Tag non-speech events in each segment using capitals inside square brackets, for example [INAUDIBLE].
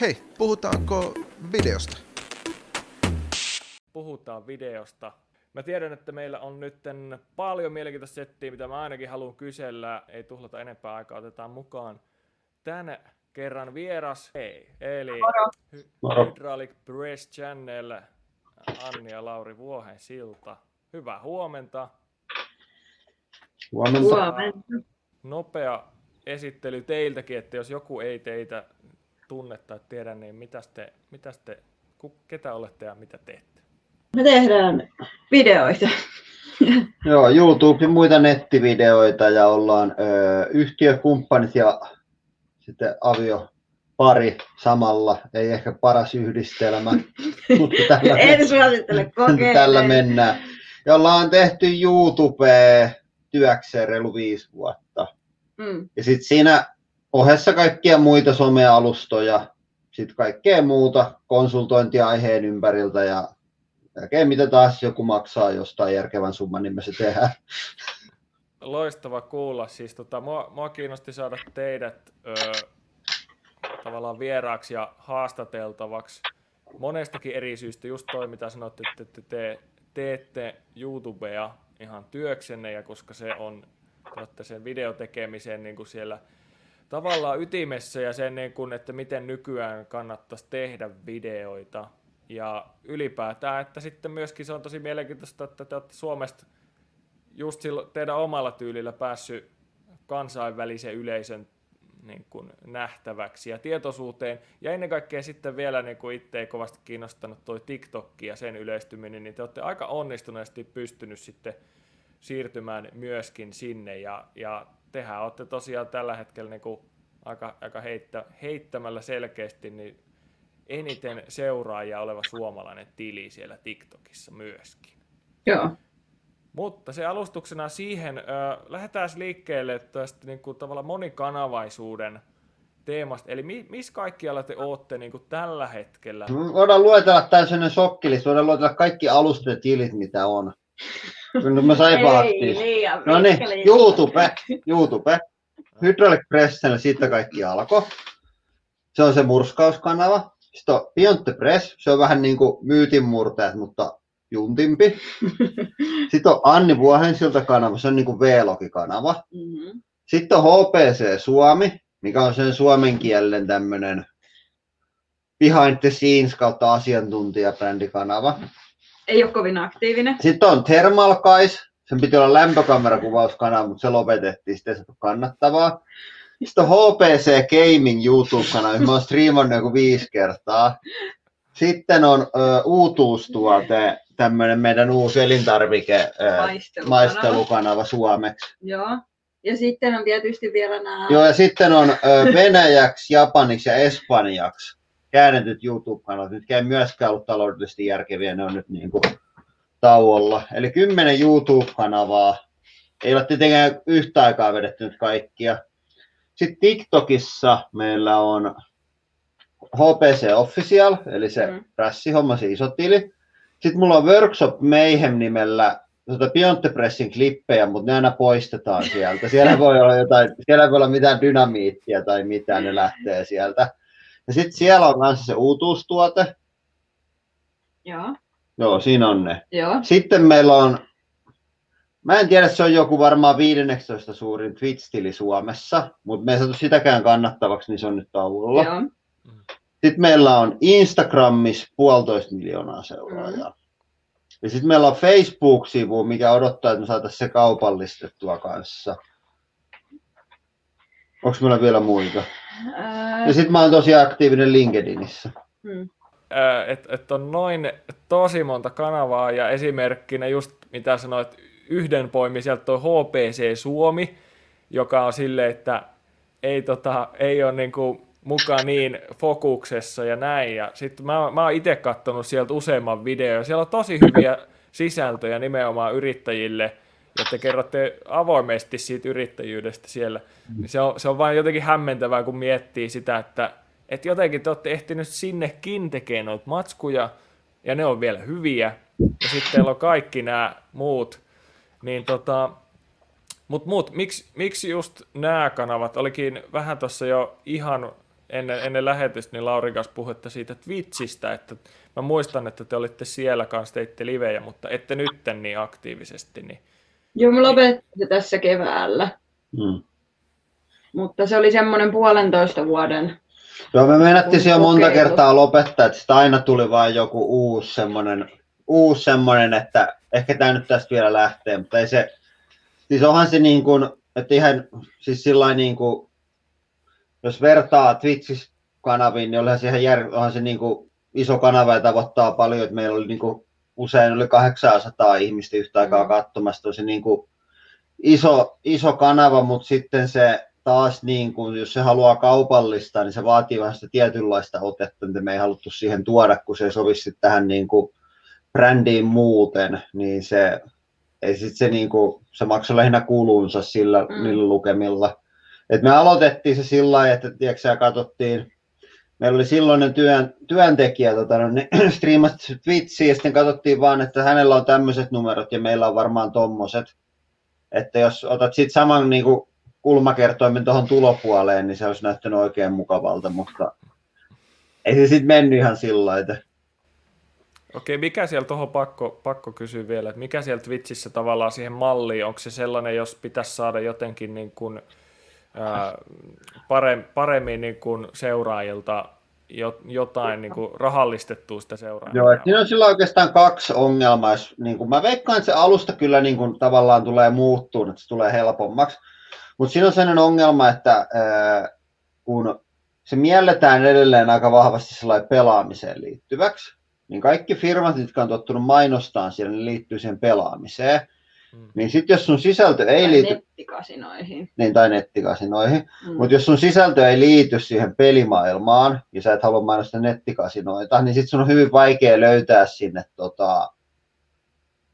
Hei, puhutaanko videosta? Puhutaan videosta. Mä tiedän, että meillä on nyt paljon mielenkiintoista settiä, mitä mä ainakin haluan kysellä. Ei tuhlata enempää aikaa, otetaan mukaan tän kerran vieras. Hei, eli Moro. Hydraulic Press Channel, Anni ja Lauri Vuohen silta. Hyvää huomenta. Huomenta. Huomenta. Nopea esittely teiltäkin, että jos joku ei teitä tunne tai tiedä, niin mitä te, mitäs te ketä olette ja mitä teette? Me tehdään videoita. [LAUGHS] Joo, YouTube ja muita nettivideoita ja ollaan ö, yhtiökumppanit ja sitten avio pari samalla. Ei ehkä paras yhdistelmä, [LAUGHS] mutta tällä, en suosittele [LAUGHS] tällä mennään. Ja ollaan tehty YouTubea työkseen reilu viisi vuotta. Mm. Ja sitten siinä ohessa kaikkia muita somealustoja, sitten kaikkea muuta konsultointia aiheen ympäriltä ja melkein mitä taas joku maksaa jostain järkevän summan, niin me se tehdään. Loistava kuulla. Siis tota, mua, mua kiinnosti saada teidät ö, tavallaan vieraaksi ja haastateltavaksi monestakin eri syystä. Just toi, mitä sanoitte, että te, te teette YouTubea ihan työksenne ja koska se on te sen videotekemisen niin kuin siellä tavallaan ytimessä ja sen, niin kuin, että miten nykyään kannattaisi tehdä videoita. Ja ylipäätään, että sitten myöskin se on tosi mielenkiintoista, että te olette Suomesta just silloin teidän omalla tyylillä päässyt kansainvälisen yleisön niin kuin nähtäväksi ja tietoisuuteen. Ja ennen kaikkea sitten vielä niin kuin itse ei kovasti kiinnostanut toi TikTok ja sen yleistyminen, niin te olette aika onnistuneesti pystynyt sitten siirtymään myöskin sinne. Ja, ja tehän olette tosiaan tällä hetkellä niin kuin aika, aika heittä, heittämällä selkeästi niin eniten seuraajia oleva suomalainen tili siellä TikTokissa myöskin. Joo. Mutta se alustuksena siihen, äh, lähdetään liikkeelle tästä niin kuin, tavallaan monikanavaisuuden teemasta. Eli mi, missä kaikkialla te ootte niin kuin, tällä hetkellä? Me voidaan luetella tällainen sokkilista, voidaan luetella kaikki alustat ja tilit, mitä on. Kyllä mä sain pahasti. liian No niin. YouTube, YouTube. Hydraulic Press, siitä kaikki alkoi. Se on se murskauskanava. Sitten on Beyond the Press, se on vähän niin kuin myytinmurtajat, mutta juntimpi. [LAUGHS] Sitten on Anni Vuohensilta kanava, se on niin kuin V-logikanava. Mhm. Sitten on HPC Suomi, mikä on sen suomen kielen tämmöinen behind the scenes kautta asiantuntijabrändikanava. Ei ole kovin aktiivinen. Sitten on Thermal Guys, sen piti olla lämpökamerakuvauskanava, mutta se lopetettiin, sitten saatu kannattavaa. Sitten on HPC Gaming YouTube-kanava, mä oon striimannut joku viisi kertaa. Sitten on ö, uutuustuote, tämmöinen meidän uusi elintarvike ö, Maistelukanava. maistelukanava suomeksi. Joo. Ja sitten on tietysti vielä nämä... Joo, ja sitten on ö, venäjäksi, japaniksi ja espanjaksi käännetyt YouTube-kanavat, mitkä ei myöskään ollut taloudellisesti järkeviä, ne on nyt niin kuin tauolla. Eli kymmenen YouTube-kanavaa. Ei ole tietenkään yhtä aikaa vedetty nyt kaikkia. Sitten TikTokissa meillä on HPC Official, eli se Mm. mm. prässihomma, se iso tili. Sitten mulla on Workshop Mayhem nimellä tuota Beyond the Pressin klippejä, mutta ne aina poistetaan sieltä. Siellä voi olla jotain, siellä voi olla mitään dynamiittia tai mitään, ne lähtee sieltä. Ja sitten siellä on myös se uutuustuote. Joo. Joo, siinä on ne. Joo. Sitten meillä on, mä en tiedä, se on joku varmaan 15 suurin Twitch-tili Suomessa, mutta me ei saatu sitäkään kannattavaksi, niin se on nyt tauolla. Joo. Sitten meillä on Instagramissa puolitoista miljoonaa seuraajaa. Ja sitten meillä on Facebook-sivu, mikä odottaa, että me saataisiin se kaupallistettua kanssa. Onko meillä vielä muita? Ää, Ja sitten mä oon tosi aktiivinen LinkedInissä. mm. että et on noin tosi monta kanavaa ja esimerkkinä just mitä sanoit, yhden poimi sieltä toi HPC Suomi, joka on silleen, että ei, tota, ei ole niinku mukaan niin fokuksessa ja näin. Ja sitten mä, mä oon itse katsonut sieltä useamman videon. Siellä on tosi hyviä sisältöjä nimenomaan yrittäjille, ja te kerrotte avoimesti siitä yrittäjyydestä siellä. Niin Se on, se on vain jotenkin hämmentävää, kun miettii sitä, että, että jotenkin te olette ehtinyt sinnekin tekemään noita matskuja, ja ne on vielä hyviä, ja sitten teillä on kaikki nämä muut. Niin tota, mut muut, miksi, miksi just nämä kanavat, olikin vähän tuossa jo ihan ennen, ennen lähetystä niin Laurin kanssa puhutte siitä Twitchistä, että mä muistan, että te olitte siellä kanssa, teitte livejä, mutta ette nytten niin aktiivisesti. Niin... Joo, mä lopetin se tässä keväällä, Mm. mutta se oli semmoinen puolentoista vuoden. Joo, me meinattiin siellä monta Kokeilu. kertaa lopettaa, että sitä aina tuli vain joku uusi semmoinen, uusi semmoinen, että ehkä tämä nyt tästä vielä lähtee, mutta ei se, siis onhan se niin kuin, että ihan siis sillä niin kuin, jos vertaa Twitchissä kanaviin, niin olihan se ihan jär, onhan se niin kuin iso kanava ja tavoittaa paljon, että meillä oli niin kuin usein yli 800 ihmistä yhtä aikaa Mm. katsomassa, tosi niin kuin iso, iso kanava, mutta sitten se taas niin kuin, jos se haluaa kaupallistaa, niin se vaatii vähän sitä tietynlaista otetta, mitä me ei haluttu siihen tuoda, kun se ei sovi sitten tähän niin kuin brändiin muuten, niin se, ei sit se, niin kuin, se maksoi lähinnä kuluunsa sillä, Mm. niillä lukemilla. Et me aloitettiin se sillä lailla, että tiedätkö, katsottiin, meillä oli silloinen työn, työntekijä, tota, no, niin, [CLEARS THROAT] striimasi Twitchiin ja sitten katsottiin vaan, että hänellä on tämmöiset numerot ja meillä on varmaan tommoset. Että jos otat sitten saman niin kuin, kulmakertoimen tuohon tulopuoleen, niin se olisi näyttänyt oikein mukavalta, mutta ei se sitten mennyt ihan sillä lailla. Okei, mikä siellä tuohon pakko, pakko kysyä vielä, että mikä siellä Twitchissä tavallaan siihen malliin, onko se sellainen, jos pitäisi saada jotenkin niin kuin, ää, parem, paremmin niin kuin seuraajilta jo, jotain niin kuin rahallistettua sitä seuraajaa? Joo, että siinä on sillä oikeastaan kaksi ongelmaa. Jos, niin kuin, mä veikkaan, että se alusta kyllä niin kuin, tavallaan tulee muuttua, että se tulee helpommaksi. Mutta siinä on sellainen ongelma, että kun se mielletään edelleen aika vahvasti pelaamiseen liittyväksi, niin kaikki firmat, jotka on tottunut mainostaan siellä, ne liittyy siihen pelaamiseen. Mm. Niin sitten jos sun sisältö ei Tai liity, Nettikasinoihin. niin, tai nettikasinoihin, Mm. mutta jos sun sisältö ei liity siihen pelimaailmaan ja sä et halua mainostaa nettikasinoita, niin sitten sun on hyvin vaikea löytää sinne tota,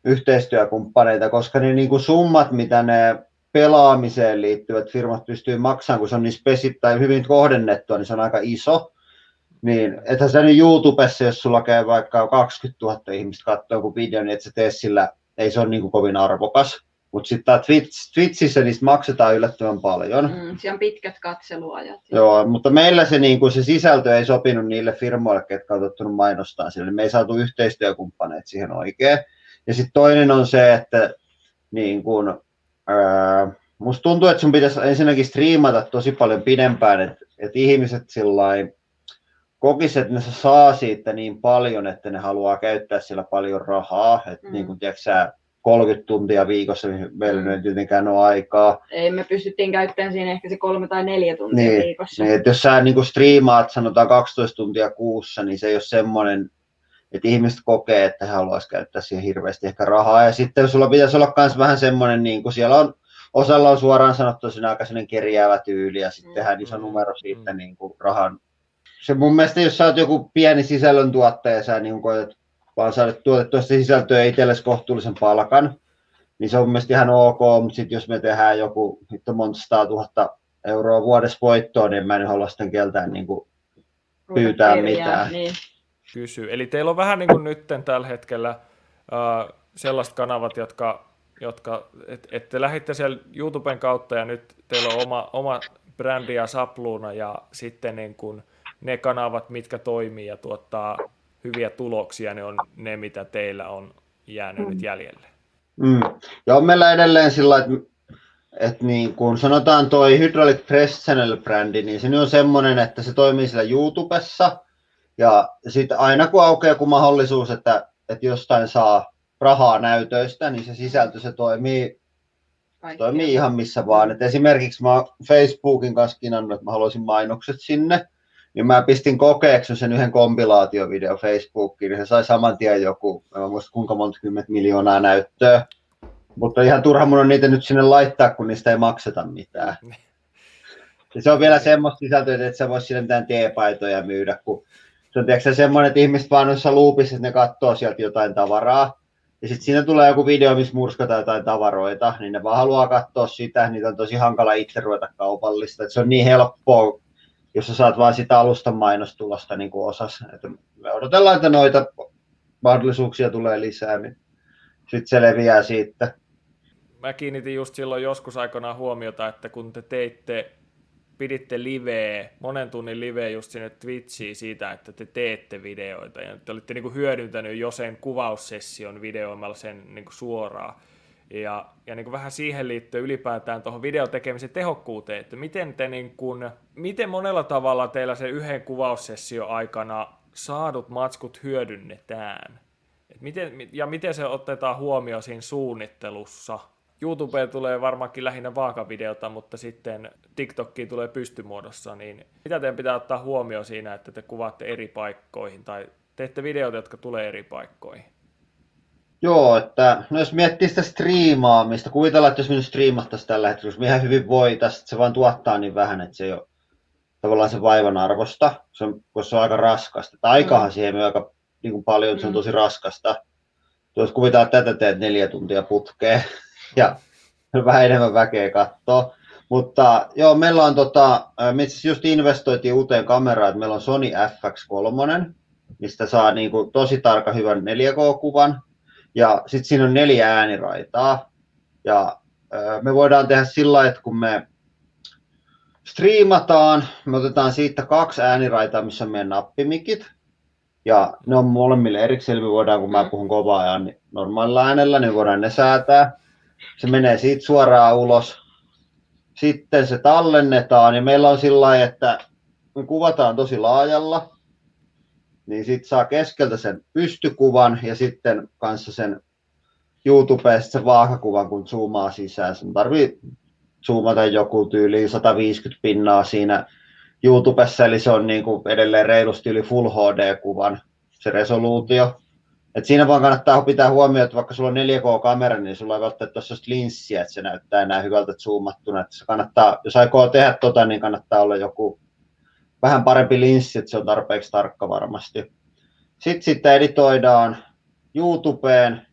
yhteistyökumppaneita, koska ne niinku summat, mitä ne pelaamiseen liittyvät firmat pystyy maksamaan, kun se on niin spesi- tai hyvin kohdennettua, niin se on aika iso. Niin, ethän sä nyt YouTubessa, jos sulla käy vaikka 20 000 ihmistä katsoa joku video, niin et sä tee sillä, ei se ole niin kuin kovin arvokas. Mutta sitten Twitch, Twitchissä niistä maksetaan yllättävän paljon. Mm, siellä on pitkät katseluajat. Joo, mutta meillä se, niin kuin, se sisältö ei sopinut niille firmoille, ketkä on tottunut mainostaa sille. Me ei saatu yhteistyökumppaneita siihen oikein. Ja sitten toinen on se, että niin kuin, ää, musta tuntuu, että sun pitäisi ensinnäkin striimata tosi paljon pidempään, että, että ihmiset sillain kokis, että ne saa siitä niin paljon, että ne haluaa käyttää sillä paljon rahaa. Että Mm. niin kuin, tiedätkö, sä, 30 tuntia viikossa, niin meillä Mm. ei tietenkään ole aikaa. Ei, me pystyttiin käyttämään siinä ehkä se kolme tai neljä tuntia Niin, viikossa. Niin, että jos sä niin striimaat sanotaan 12 tuntia kuussa, niin se ei ole semmoinen, että ihmiset kokee, että he haluaisivat käyttää siihen hirveästi ehkä rahaa. Ja sitten sulla pitäisi olla myös vähän semmoinen, niin kuin siellä on, osalla on suoraan sanottu siinä aika kerjäävä tyyli ja sitten Mm. tehdään iso Mm. numero siitä Mm. niin kuin rahan. Se mun mielestä, jos sä oot joku pieni sisällöntuottaja ja sä niin koetat vaan saada tuotettua sitä sisältöä itsellesi kohtuullisen palkan, niin se on mun mielestä ihan ok, mutta sitten jos me tehdään joku hitto monta sataa tuhatta euroa vuodessa voittoa, niin mä en halua sitten keltään niin kuin pyytää kerjää, mitään. Niin. kysyy. Eli teillä on vähän niin kuin nytten tällä hetkellä äh, sellaiset kanavat, jotka, jotka et, et te lähditte siellä YouTuben kautta ja nyt teillä on oma, oma brändi ja sapluuna ja sitten niin kuin ne kanavat, mitkä toimii ja tuottaa hyviä tuloksia, ne on ne, mitä teillä on jäänyt Mm. nyt jäljelle. Mm. Ja on meillä edelleen sillä että, että niin kun sanotaan toi Hydraulic Press Channel-brändi, niin se nyt on semmoinen, että se toimii siellä YouTubessa. Ja sitten aina kun aukeaa joku mahdollisuus, että, että jostain saa rahaa näytöistä, niin se sisältö se toimii, toimii ihan missä vaan. Et esimerkiksi mä Facebookin kanssa kinannut, että mä haluaisin mainokset sinne. Niin mä pistin kokeeksi sen yhden kompilaatiovideo Facebookiin, niin se sai saman tien joku, en muista kuinka monta kymmentä miljoonaa näyttöä. Mutta ihan turha mun on niitä nyt sinne laittaa, kun niistä ei makseta mitään. Ja se on vielä semmoista sisältöä, että sä vois sille mitään teepaitoja myydä, kun se on tiedätkö, semmoinen, että ihmiset vaan noissa loopissa, että ne katsoo sieltä jotain tavaraa. Ja sitten siinä tulee joku video, missä murskataan jotain tavaroita, niin ne vaan haluaa katsoa sitä, niitä on tosi hankala itse ruveta kaupallista. Et se on niin helppoa, jos sä saat vaan sitä alustan mainostulosta niin kuin osas. Et me odotellaan, että noita mahdollisuuksia tulee lisää, niin sitten se leviää siitä. Mä kiinnitin just silloin joskus aikoinaan huomiota, että kun te teitte piditte liveä, monen tunnin liveä just sinne Twitchiin siitä, että te teette videoita ja te olitte niin kuin hyödyntänyt jo sen kuvaussession videoimalla sen niin kuin suoraan. Ja, ja niin kuin vähän siihen liittyen ylipäätään tuohon videotekemisen tehokkuuteen, että miten, te niin kuin, miten monella tavalla teillä se yhden kuvaussessio aikana saadut matskut hyödynnetään? Et miten, ja miten se otetaan huomioon siinä suunnittelussa? YouTubeen tulee varmaankin lähinnä vaakavideota, mutta sitten TikTokkiin tulee pystymuodossa, niin mitä teidän pitää ottaa huomioon siinä, että te kuvaatte eri paikkoihin tai teette videoita, jotka tulee eri paikkoihin? Joo, että no jos miettii sitä striimaamista, kuvitellaan, että jos minun striimattaisiin tällä hetkellä, jos me ihan hyvin voitaisiin, että se vaan tuottaa niin vähän, että se ei ole tavallaan se vaivan arvosta, se on, koska se on aika raskasta. Tai aikahan mm. siihen aika niin kuin paljon, se on mm. tosi raskasta. Jos kuvitellaan, että tätä teet neljä tuntia putkeen [LAUGHS] ja vähän enemmän väkeä katsoo. Mutta joo, meillä on tota, me itse just investoitiin uuteen kameraan, että meillä on Sony FX3, mistä saa niin kuin tosi tarkka hyvän 4K-kuvan. Ja sitten siinä on neljä ääniraitaa. Ja me voidaan tehdä sillä että kun me striimataan, me otetaan siitä kaksi ääniraitaa, missä on meidän nappimikit. Ja ne on molemmille erikseen, me voidaan, kun mä puhun kovaa ja normaalilla äänellä, niin voidaan ne säätää. Se menee siitä suoraan ulos. Sitten se tallennetaan ja meillä on sillä että me kuvataan tosi laajalla, niin sitten saa keskeltä sen pystykuvan ja sitten kanssa sen YouTubesta sen vaakakuvan, kun zoomaa sisään. Sen tarvii zoomata joku tyyli 150 pinnaa siinä YouTubessa, eli se on niin kuin edelleen reilusti yli Full HD-kuvan se resoluutio. Et siinä vaan kannattaa pitää huomioon, että vaikka sulla on 4K-kamera, niin sulla ei välttämättä ole linssiä, että se näyttää enää hyvältä zoomattuna. Että se kannattaa, jos aikoo tehdä tota, niin kannattaa olla joku vähän parempi linssi, että se on tarpeeksi tarkka varmasti. Sitten sitten editoidaan YouTubeen.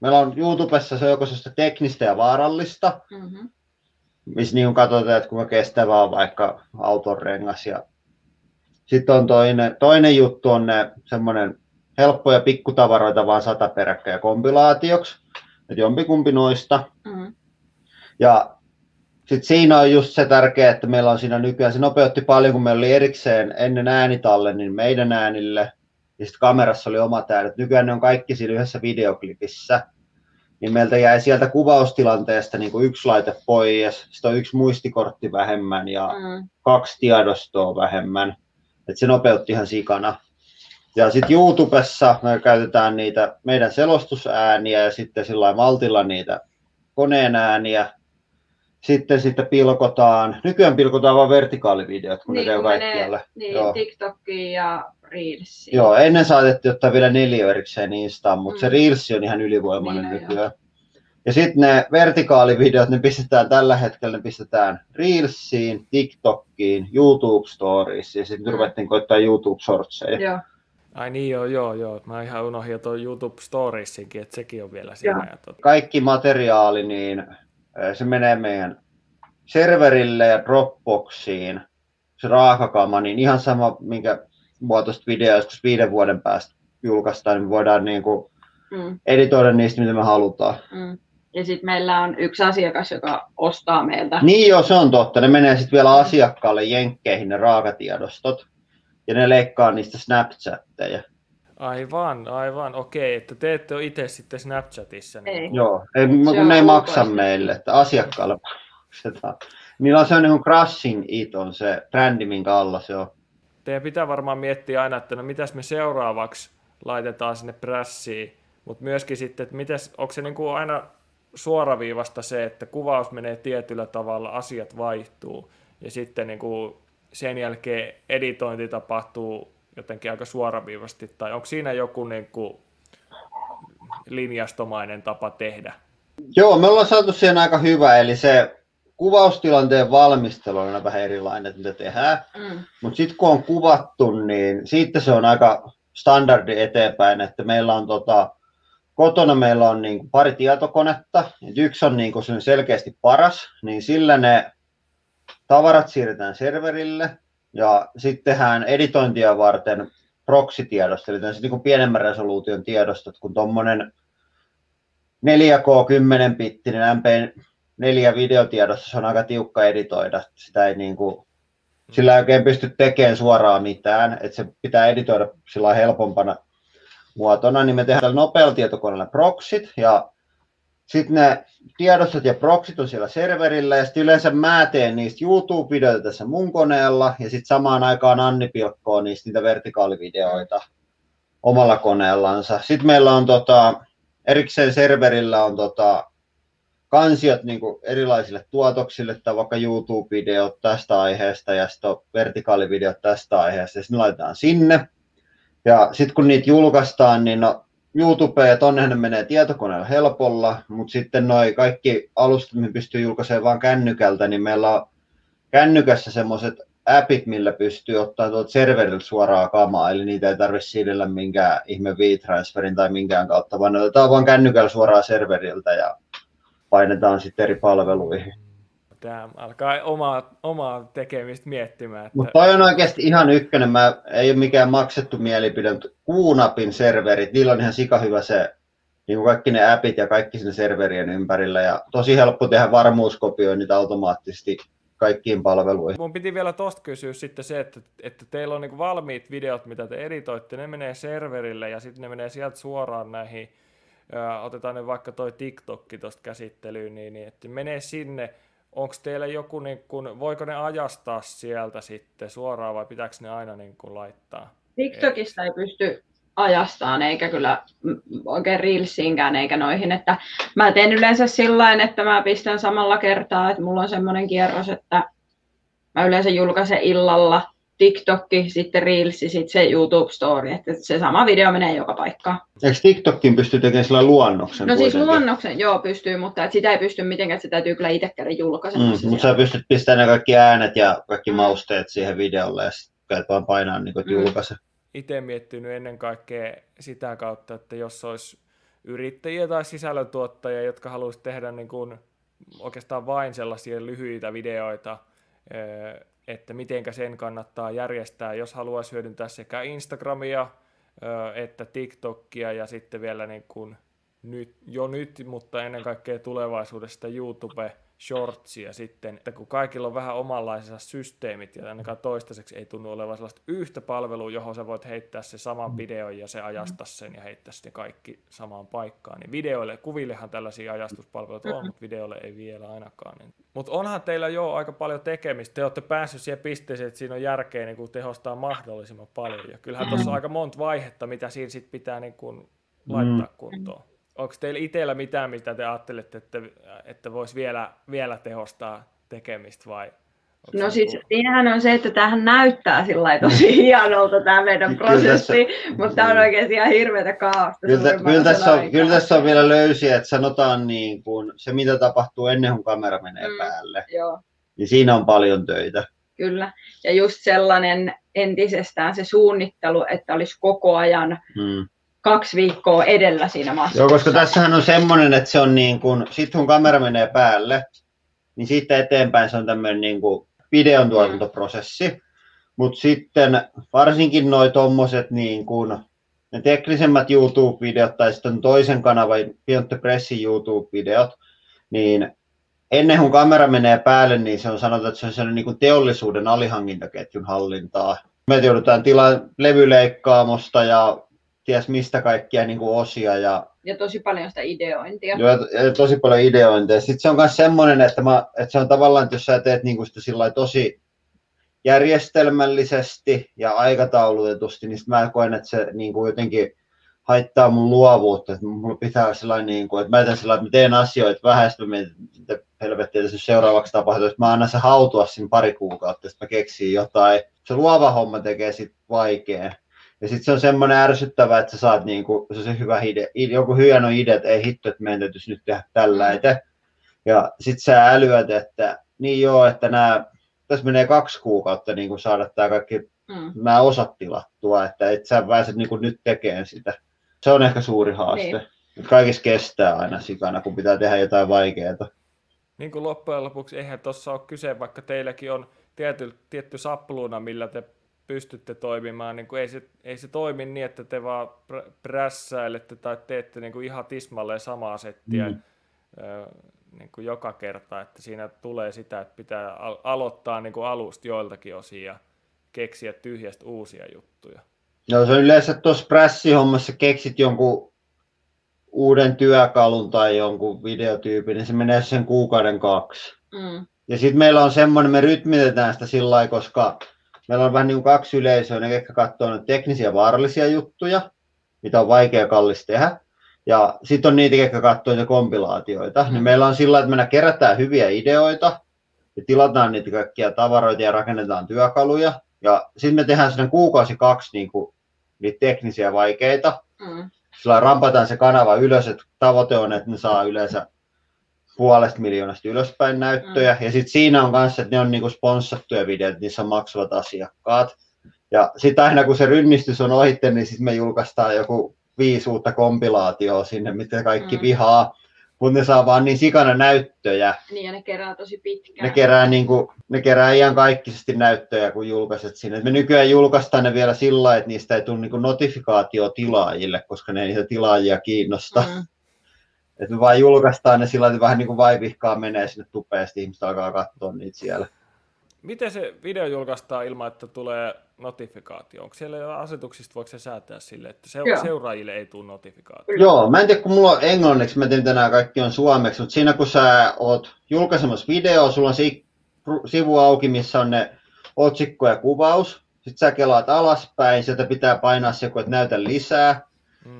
Meillä on YouTubessa se joko teknistä ja vaarallista, mm-hmm. missä niin katsotaan, että kuinka kestävää on vaikka auton rengas. Ja sitten on toinen, toinen juttu on ne semmoinen helppoja pikkutavaroita vaan sata peräkkäin kompilaatioksi, että jompikumpi noista. Mm-hmm. Ja sitten siinä on just se tärkeä, että meillä on siinä nykyään, se nopeutti paljon, kun meillä oli erikseen ennen äänitalle, niin meidän äänille, ja sitten kamerassa oli omat äänet. Nykyään ne on kaikki siinä yhdessä videoklipissä. Niin meiltä jäi sieltä kuvaustilanteesta niin kuin yksi laite pois, sitten on yksi muistikortti vähemmän ja mm. kaksi tiedostoa vähemmän. Et se nopeutti ihan sikana. Ja sitten YouTubessa me käytetään niitä meidän selostusääniä ja sitten sillä maltilla niitä koneen ääniä sitten sitten pilkotaan, nykyään pilkotaan vain vertikaalivideot, kun niin, ne käy kaikkialle. Niin, Joo. TikTokiin ja Reelsiin. Joo, ennen saatettiin ottaa vielä neljä erikseen Instaan, mutta mm. se Reels on ihan ylivoimainen niin, nykyään. Jo. Ja sitten ne vertikaalivideot, ne pistetään tällä hetkellä, ne pistetään Reelsiin, TikTokiin, YouTube Stories ja sitten mm. ruvettiin koittaa YouTube Shortseja. Joo. Ai niin joo, joo, joo. Mä ihan unohdin tuon YouTube Storiesinkin, että sekin on vielä siinä. Ja tuota. Kaikki materiaali, niin se menee meidän serverille ja Dropboxiin, se raakakama, niin ihan sama, minkä muotoista videoa joskus viiden vuoden päästä julkaistaan, niin me voidaan niin kuin mm. editoida niistä, mitä me halutaan. Mm. Ja sitten meillä on yksi asiakas, joka ostaa meiltä. Niin joo, se on totta. Ne menee sitten vielä asiakkaalle jenkkeihin ne raakatiedostot. Ja ne leikkaa niistä Snapchatteja. Aivan, aivan. Okei, että te ette ole itse sitten Snapchatissa. Niin... Ei. Joo, ei, kun ne ei maksa meille, että asiakkaalle maksetaan. Niillä on se niin kuin Crashing It on se brändi, minkä alla se on. Teidän pitää varmaan miettiä aina, että no mitäs me seuraavaksi laitetaan sinne prässiin, mutta myöskin sitten, että mitäs, onko se niin kuin aina suoraviivasta se, että kuvaus menee tietyllä tavalla, asiat vaihtuu ja sitten niin kuin sen jälkeen editointi tapahtuu jotenkin aika suoraviivasti, tai onko siinä joku niin kuin linjastomainen tapa tehdä? Joo, me ollaan saatu siihen aika hyvä, eli se kuvaustilanteen valmistelu on vähän erilainen, että mitä tehdään. Mm. Mutta sitten kun on kuvattu, niin siitä se on aika standardi eteenpäin, että meillä on tota, kotona meillä on niin pari tietokonetta, yksi on niin selkeästi paras, niin sillä ne tavarat siirretään serverille, ja sitten tehdään editointia varten proxy-tiedosto, eli niin kuin pienemmän resoluution tiedostot, kun tuommoinen 4K 10 bittinen MP4 videotiedosto, se on aika tiukka editoida. Sitä ei niin kuin, Sillä ei oikein pysty tekemään suoraan mitään, että se pitää editoida sillä helpompana muotona, niin me tehdään nopealla tietokoneella proxit ja sitten ne tiedostot ja proxit on siellä serverillä ja sitten yleensä mä teen niistä YouTube-videoita tässä mun koneella ja sitten samaan aikaan Anni pilkkoo niistä niitä vertikaalivideoita omalla koneellansa. Sitten meillä on tota, erikseen serverillä on tota, kansiot niin erilaisille tuotoksille, tai vaikka YouTube-videot tästä aiheesta ja sitten vertikaalivideot tästä aiheesta, ja sitten laitetaan sinne. Ja sitten kun niitä julkaistaan, niin no, YouTube ja tonne ne menee tietokoneella helpolla, mutta sitten noi kaikki alustat, me pystyy julkaisemaan vain kännykältä, niin meillä on kännykässä semmoiset appit, millä pystyy ottaa tuolta serveriltä suoraa kamaa, eli niitä ei tarvitse siirrellä minkään ihme V-transferin tai minkään kautta, vaan ne otetaan vaan kännykällä suoraan serveriltä ja painetaan sitten eri palveluihin. Tämä alkaa omaa, omaa tekemistä miettimään. Että... Mutta toi on oikeasti ihan ykkönen. Mä, ei ole mikään maksettu mielipide, mutta Kuunapin serverit, niillä on ihan sika hyvä se, niin kuin kaikki ne appit ja kaikki sinne serverien ympärillä. Ja tosi helppo tehdä varmuuskopioinnit automaattisesti kaikkiin palveluihin. Mun piti vielä tosta kysyä sitten se, että, että teillä on niin valmiit videot, mitä te editoitte, ne menee serverille ja sitten ne menee sieltä suoraan näihin otetaan nyt vaikka toi TikTokki tuosta käsittelyyn, niin, niin että menee sinne, onko teillä joku, niin kun, voiko ne ajastaa sieltä sitten suoraan vai pitääkö ne aina niin kun laittaa? TikTokista ei pysty ajastaan, eikä kyllä oikein Reelsiinkään eikä noihin. Että mä teen yleensä sillä että mä pistän samalla kertaa, että mulla on semmoinen kierros, että mä yleensä julkaisen illalla TikTokki, sitten Reels, sitten se YouTube Story, että se sama video menee joka paikkaan. Eikö TikTokkin pysty tekemään sillä luonnoksen? No siis luonnoksen, joo, pystyy, mutta et sitä ei pysty mitenkään, että se täytyy kyllä itse käydä julkaisemassa. Mm, mutta sä pystyt pistämään ne kaikki äänet ja kaikki mm. mausteet siihen videolle ja sitten vaan painaa niin kuin, mm. julkaise. Itse miettinyt ennen kaikkea sitä kautta, että jos olisi yrittäjiä tai sisällöntuottajia, jotka haluaisivat tehdä niin kuin oikeastaan vain sellaisia lyhyitä videoita, että mitenkä sen kannattaa järjestää, jos haluaisi hyödyntää sekä Instagramia että TikTokia ja sitten vielä niin kuin nyt, jo nyt, mutta ennen kaikkea tulevaisuudesta YouTube shortsia sitten, että kun kaikilla on vähän omanlaisensa systeemit ja ainakaan toistaiseksi ei tunnu olevan sellaista yhtä palvelua, johon sä voit heittää se saman mm. videon ja se ajastaa sen ja heittää sitten kaikki samaan paikkaan, niin videoille, kuvillehan tällaisia ajastuspalveluita on, mutta videoille ei vielä ainakaan. Niin. Mutta onhan teillä jo aika paljon tekemistä, te olette päässyt siihen pisteeseen, että siinä on järkeä niin kuin tehostaa mahdollisimman paljon ja kyllähän tuossa on aika monta vaihetta, mitä siinä sitten pitää niin kuin laittaa mm. kuntoon onko teillä itsellä mitään, mitä te ajattelette, että, että voisi vielä, vielä tehostaa tekemistä vai No siis siinähän on se, että tähän näyttää sillä tosi [LAUGHS] hienolta tämä meidän prosessi, mutta tämä on oikeasti ihan hirveätä kaaosta. Kyllä, kyllä, tässä on, kyllä tässä on vielä löysiä, että sanotaan niin kuin se, mitä tapahtuu ennen kuin kamera menee mm, päälle. Joo. Niin siinä on paljon töitä. Kyllä, ja just sellainen entisestään se suunnittelu, että olisi koko ajan mm kaksi viikkoa edellä siinä massassa. Joo, koska tässähän on semmoinen, että se on niin kuin, sit kun kamera menee päälle, niin siitä eteenpäin se on tämmöinen niin kuin videon tuotantoprosessi. Mutta sitten varsinkin noi tommoset niin kuin, ne teknisemmät YouTube-videot tai sitten toisen kanavan Beyond Pressin YouTube-videot, niin ennen kuin kamera menee päälle, niin se on sanottu, että se on sellainen niin kuin teollisuuden alihankintaketjun hallintaa. Me joudutaan tilaa levyleikkaamosta ja ties mistä kaikkia niin kuin osia. Ja, ja tosi paljon sitä ideointia. Joo, ja tosi paljon ideointia. Sitten se on myös semmoinen, että, mä, että se on tavallaan, että jos sä teet niin kuin sitä sillä tosi järjestelmällisesti ja aikataulutetusti, niin mä koen, että se niin kuin jotenkin haittaa mun luovuutta, että mulla pitää sellainen, niin kuin, että mä teen sellainen, että mä teen asioita vähän, että mä että helvettiä, se seuraavaksi tapahtuu, että mä annan se hautua siinä pari kuukautta, että mä keksin jotain. Se luova homma tekee sit vaikea. Ja sitten se on semmoinen ärsyttävä, että sä saat niinku, se, se hyvä ide, joku hieno ide, että ei hitto, että meidän täytyisi nyt tehdä tällä ite. Ja sitten sä älyät, että niin joo, että nämä, tässä menee kaksi kuukautta niin kuin saada tämä kaikki mm. nämä osat tilattua, että et sä pääset niin kuin nyt tekemään sitä. Se on ehkä suuri haaste. Niin. Kaikissa kestää aina sikana, kun pitää tehdä jotain vaikeaa. Niin kuin loppujen lopuksi, eihän tuossa ole kyse, vaikka teilläkin on tietty, tietty sapluuna, millä te pystytte toimimaan, niin kuin ei, se, ei se toimi niin, että te vaan prässäilette tai teette niin kuin ihan tismalleen samaa settiä mm. niin kuin joka kerta, että siinä tulee sitä, että pitää aloittaa niin kuin alusta joiltakin osin ja keksiä tyhjästä uusia juttuja. No se on yleensä tuossa pressihommassa keksit jonkun uuden työkalun tai jonkun videotyypin, niin se menee sen kuukauden kaksi. Mm. Ja sitten meillä on semmoinen, me rytmitetään sitä sillä lailla, koska meillä on vähän niin kuin kaksi yleisöä, ne jotka katsoo teknisiä vaarallisia juttuja, mitä on vaikea kallis tehdä. Ja sitten on niitä, jotka katsoo niitä kompilaatioita. Mm. Niin meillä on sillä että me kerätään hyviä ideoita ja tilataan niitä kaikkia tavaroita ja rakennetaan työkaluja. Ja sitten me tehdään sen kuukausi kaksi niin kuin, niitä teknisiä vaikeita. Mm. Sillä rampataan se kanava ylös, että tavoite on, että ne saa yleensä puolesta miljoonasta ylöspäin näyttöjä. Mm. Ja sitten siinä on kanssa, että ne on niinku sponssattuja videoita, niissä on maksavat asiakkaat. Ja sitten aina kun se rynnistys on ohitte, niin sitten me julkaistaan joku viisi uutta kompilaatioa sinne, mitä kaikki mm. vihaa. Mutta ne saa vaan niin sikana näyttöjä. Niin, ja ne kerää tosi pitkään. Ne kerää, niin kuin, ne kerää ihan kaikkisesti näyttöjä, kun julkaiset sinne. Et me nykyään julkaistaan ne vielä sillä että niistä ei tule niin notifikaatio tilaajille, koska ne ei niitä tilaajia kiinnosta. Mm. Että me vaan julkaistaan ne sillä että vähän niin kuin vaivihkaa menee sinne tupeasti, ihmiset alkaa katsoa niitä siellä. Miten se video julkaistaan ilman, että tulee notifikaatio? Onko siellä asetuksista, voiko se säätää sille, että se- seuraajille ei tule notifikaatio? Joo, mä en tiedä, kun mulla on englanniksi, mä tiedän, että nämä kaikki on suomeksi, mutta siinä kun sä oot julkaisemassa video, sulla on si- sivu auki, missä on ne otsikko ja kuvaus, sitten sä kelaat alaspäin, sieltä pitää painaa se, että näytä lisää,